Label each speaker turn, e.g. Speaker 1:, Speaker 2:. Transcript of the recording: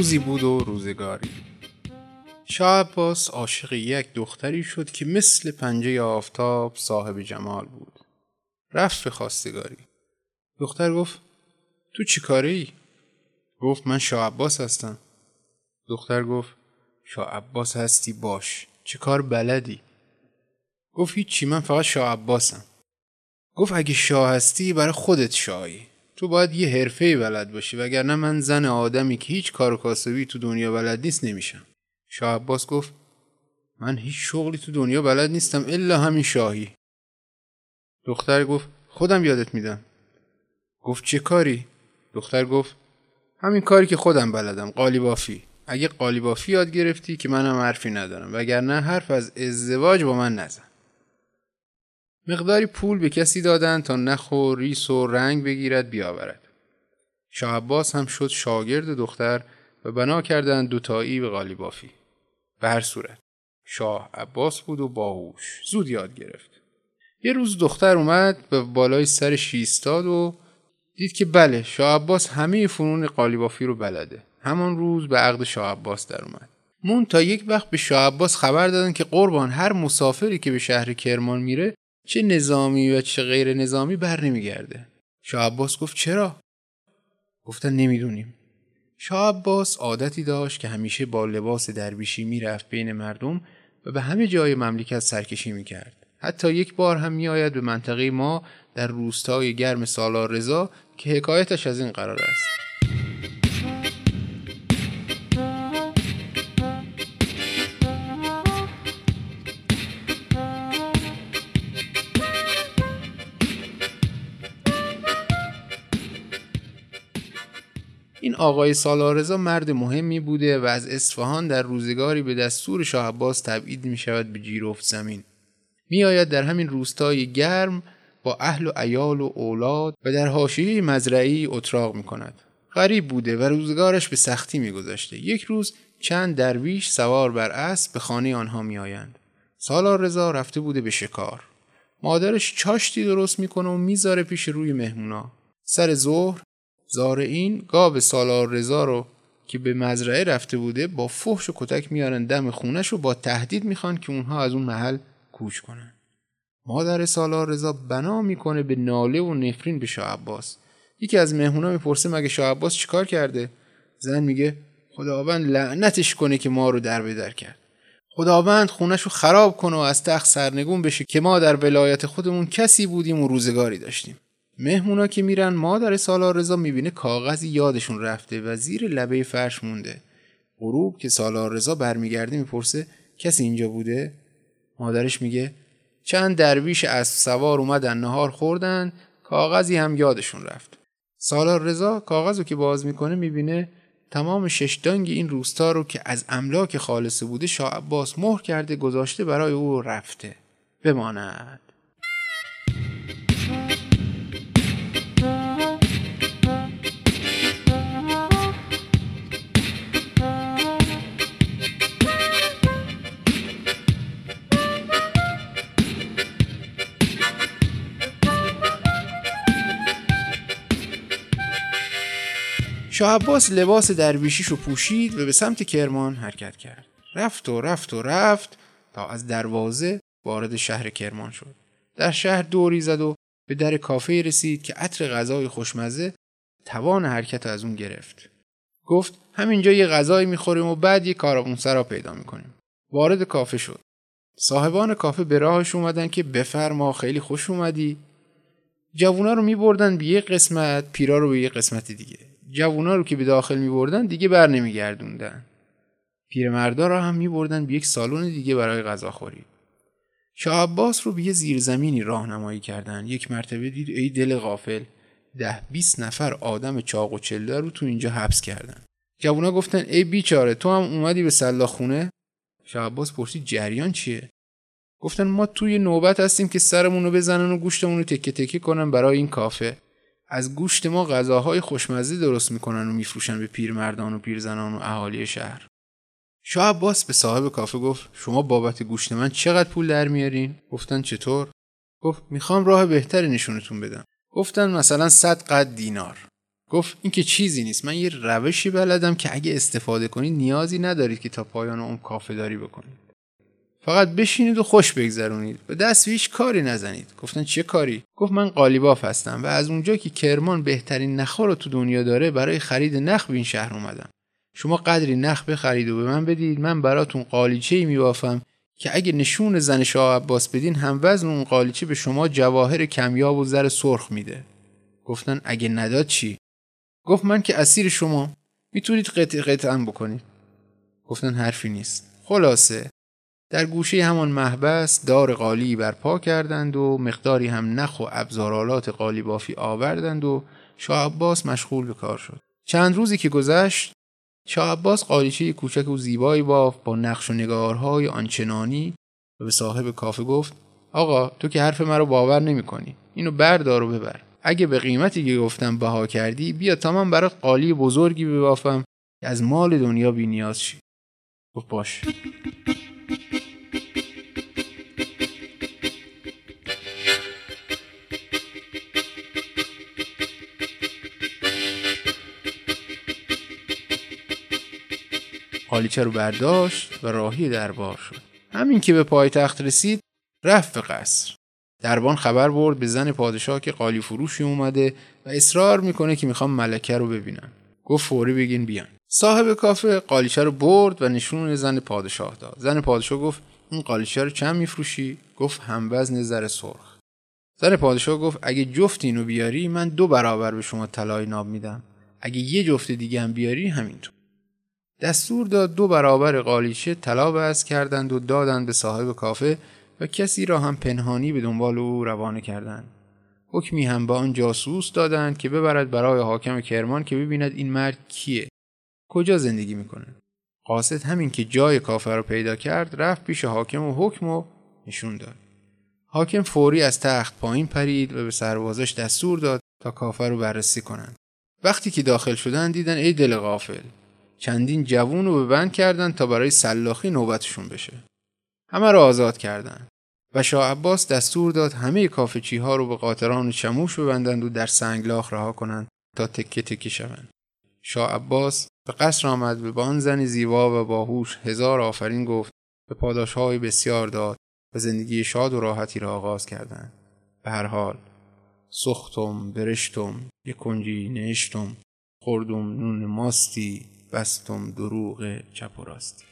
Speaker 1: روزی بود و روزگاری. شاه عباس عاشق یک دختری شد که مثل پنجه آفتاب صاحب جمال بود. رفت به خواستگاری. دختر گفت تو چی ای؟ گفت من شاه عباس هستم. دختر گفت شاه عباس هستی؟ باش. چه کار بلدی؟ گفت هیچی من فقط شاه عباسم. گفت اگه شاه هستی برای خودت شاهی. تو باید یه حرفه بلد باشی وگرنه من زن آدمی که هیچ کار و کاسبی تو دنیا بلد نیست نمیشم. شاه عباس گفت من هیچ شغلی تو دنیا بلد نیستم الا همین شاهی. دختر گفت خودم یادت میدم. گفت چه کاری؟ دختر گفت همین کاری که خودم بلدم قالیبافی. اگه قالیبافی یاد گرفتی که منم حرفی ندارم وگرنه حرف از ازدواج با من نزن. مقداری پول به کسی دادن تا نخ و ریس و رنگ بگیرد بیاورد. شاه عباس هم شد شاگرد دختر و بنا کردن دوتایی به قالیبافی به هر صورت شاه عباس بود و باهوش. زود یاد گرفت. یه روز دختر اومد به بالای سرش ایستاد و دید که بله شاه عباس همه فنون قالیبافی رو بلده. همان روز به عقد شاه عباس در اومد. مون تا یک وقت به شاه عباس خبر دادن که قربان هر مسافری که به شهر کرمان میره چه نظامی و چه غیر نظامی بر نمیگرده. شاه عباس گفت چرا؟ گفتن نمی‌دونیم. شاه عباس عادتی داشت که همیشه با لباس درویشی می‌رفت بین مردم و به همه جای مملکت سرکشی می‌کرد. حتی یک بار هم میآید به منطقه ما در روستای گرم سالار رضا که حکایتش از این قرار است. این آقای سالارزا مرد مهمی بوده و از اصفهان در روزگاری به دستور شاه عباس تبعید می شود به جیرفت زمین. می آید در همین روستای گرم با اهل و ایال و اولاد و در حاشیه مزرعی اتراق می کند. غریب بوده و روزگارش به سختی می گذشته. یک روز چند درویش سوار بر اسب به خانه آنها می آیند. سالار رضا رفته بوده به شکار. مادرش چاشتی درست می‌کنه و می‌ذاره پیش روی مهمونا. سر ظهر زارعین گاو سالار رضا رو که به مزرعه رفته بوده با فحش و کتک میارن دم خونش و با تهدید می‌خوان که اونها از اون محل کوچ کنن. مادر سالار رضا بنا می‌کنه به ناله و نفرین به شاه عباس. یکی از مهمونا می‌پرسه مگه شاه عباس چیکار کرده؟ زن میگه خداوند لعنتش کنه که ما رو در بدر کرد. خداوند خونش رو خراب کنه و از تخت سرنگون بشه که ما در ولایت خودمون کسی بودیم و روزگاری داشتیم. مهمونا که میرن مادر سالار رضا می‌بینه کاغذی یادشون رفته و زیر لبه فرش مونده. غروب که سالار رضا برمیگرده می‌پرسه کسی اینجا بوده؟ مادرش میگه چند درویش از سوار اومدن نهار خوردن کاغذی هم یادشون رفت. سالار رضا کاغذ که باز می‌کنه می‌بینه تمام ششدانگ این روستا رو که از املاک خالصه بوده شاه عباس مهر کرده گذاشته برای او رفته. بماند. شاه عباس لباس درویشیشو پوشید و به سمت کرمان حرکت کرد. رفت و رفت و رفت تا از دروازه وارد شهر کرمان شد. در شهر دوری زد و به در کافه رسید که عطر غذای خوشمزه توان حرکت از اون گرفت. گفت همینجا یه غذایی می‌خوریم و بعد یه کاروانسرا پیدا می‌کنیم. وارد کافه شد. صاحبان کافه به راهش اومدن که بفرما خیلی خوش اومدی. جوونا رو میبردن به یه قسمت پیرا رو به یه قسمت دیگه. جوونا رو که به داخل می بردن دیگه بر نمیگردوندن. پیرمردا را هم می بردن به یک سالن دیگه برای غذاخوری. شاه عباس رو به یه زیرزمینی راهنمایی کردن. یک مرتبه دید ای دل غافل ده بیست نفر آدم چاق و چله رو تو اینجا حبس کردن. جوونا گفتن ای بیچاره تو هم اومدی به سلاخونه شاه عباس پرسید جریان چیه؟ گفتن ما توی نوبت هستیم که سرمون رو بزنن و گوشتمون رو تکه تکه کنن برای این کافه. از گوشت ما غذاهای خوشمزه درست می‌کنن و میفروشن به پیرمردان و پیرزنان و اهالی شهر. شاه عباس به صاحب کافه گفت شما بابت گوشت من چقدر پول در میارین؟ گفتن چطور؟ گفت می‌خوام راه بهتری نشونتون بدم. گفتن مثلا صد قد دینار. گفت این که چیزی نیست من یه روشی بلدم که اگه استفاده کنید نیازی ندارید که تا پایان اون کافه داری بکنید فقط بشینید و خوش بگذرونید. به دست هیچ کاری نزنید. گفتن چه کاری؟ گفت من قالیباف هستم و از اونجا که کرمان بهترین نخ رو تو دنیا داره برای خرید نخ به این شهر اومدم. شما قدری نخ بخرید و به من بدید من براتون قالیچه ای میبافم که اگه نشون زن شاه عباس بدین هم وزن اون قالیچه به شما جواهر کمیاب و زر سرخ میده. گفتن اگه نداد چی؟ گفت من که اسیر شما. می‌تونید قطع قطعا بکنید. گفتن حرفی نیست. خلاصه. در گوشه همان محبس دار قالی برپا کردند و مقداری هم نخ و ابزارالات قالی بافی آوردند و شاه عباس مشغول به کار شد. چند روزی که گذشت شاه عباس قالیچه کوچک و زیبایی باف با نقش و نگارهای آنچنانی و به صاحب کافه گفت آقا تو که حرف مرا باور نمی کنی. اینو بردار و ببر. اگه به قیمتی که گفتم بها کردی بیا تا من برات قالی بزرگی ببافم که از مال دنیا بی نیاز شی. گفت باش. قالیچه رو برداشت و راهی دربار شد. همین که به پایتخت رسید رفت به قصر. دربان خبر برد به زن پادشاه که قالی فروشی اومده و اصرار می‌کنه که می‌خوام ملکه رو ببینن. گفت فوری بگین بیان. صاحب کافه قالیچه رو برد و نشون زن پادشاه داد. زن پادشاه گفت این قالیچه رو چند میفروشی؟ گفت هم وزن زر سرخ. زن پادشاه گفت اگه جفت اینو بیاری من دو برابر به شما طلای ناب میدم. اگه یه جفت دیگه هم بیاری همینطور. دستور داد دو برابر قالیچه طلا بس کردند و دادند به صاحب کافه و کسی را هم پنهانی به دنبال او روانه کردند. حکمی هم به آن جاسوس دادند که ببرد برای حاکم کرمان که ببیند این مرد کیه. کجا زندگی می‌کنه قاصد همین که جای کافه را پیدا کرد رفت پیش حاکم و حکم و نشون داد. حاکم فوری از تخت پایین پرید و به سربازش دستور داد تا کافه رو بررسی کنند. وقتی که داخل شدن دیدن ای دل غافل! چندین جوون رو به بند کردن تا برای سلاخی نوبتشون بشه. همه را آزاد کردند و شاه عباس دستور داد همه کافچی ها رو به قاطران چموش ببندند و در سنگلاخ رها کنند تا تکه تکه شوند. شاه عباس به قصر آمد به با آن زن زیبا و باهوش هزار آفرین گفت به پاداش های بسیار داد و زندگی شاد و راحتی را آغاز کردند. به هر حال سختم برشتم یک کنجی نشتم خوردم نون ماستی بستم دروغ چپ و راست.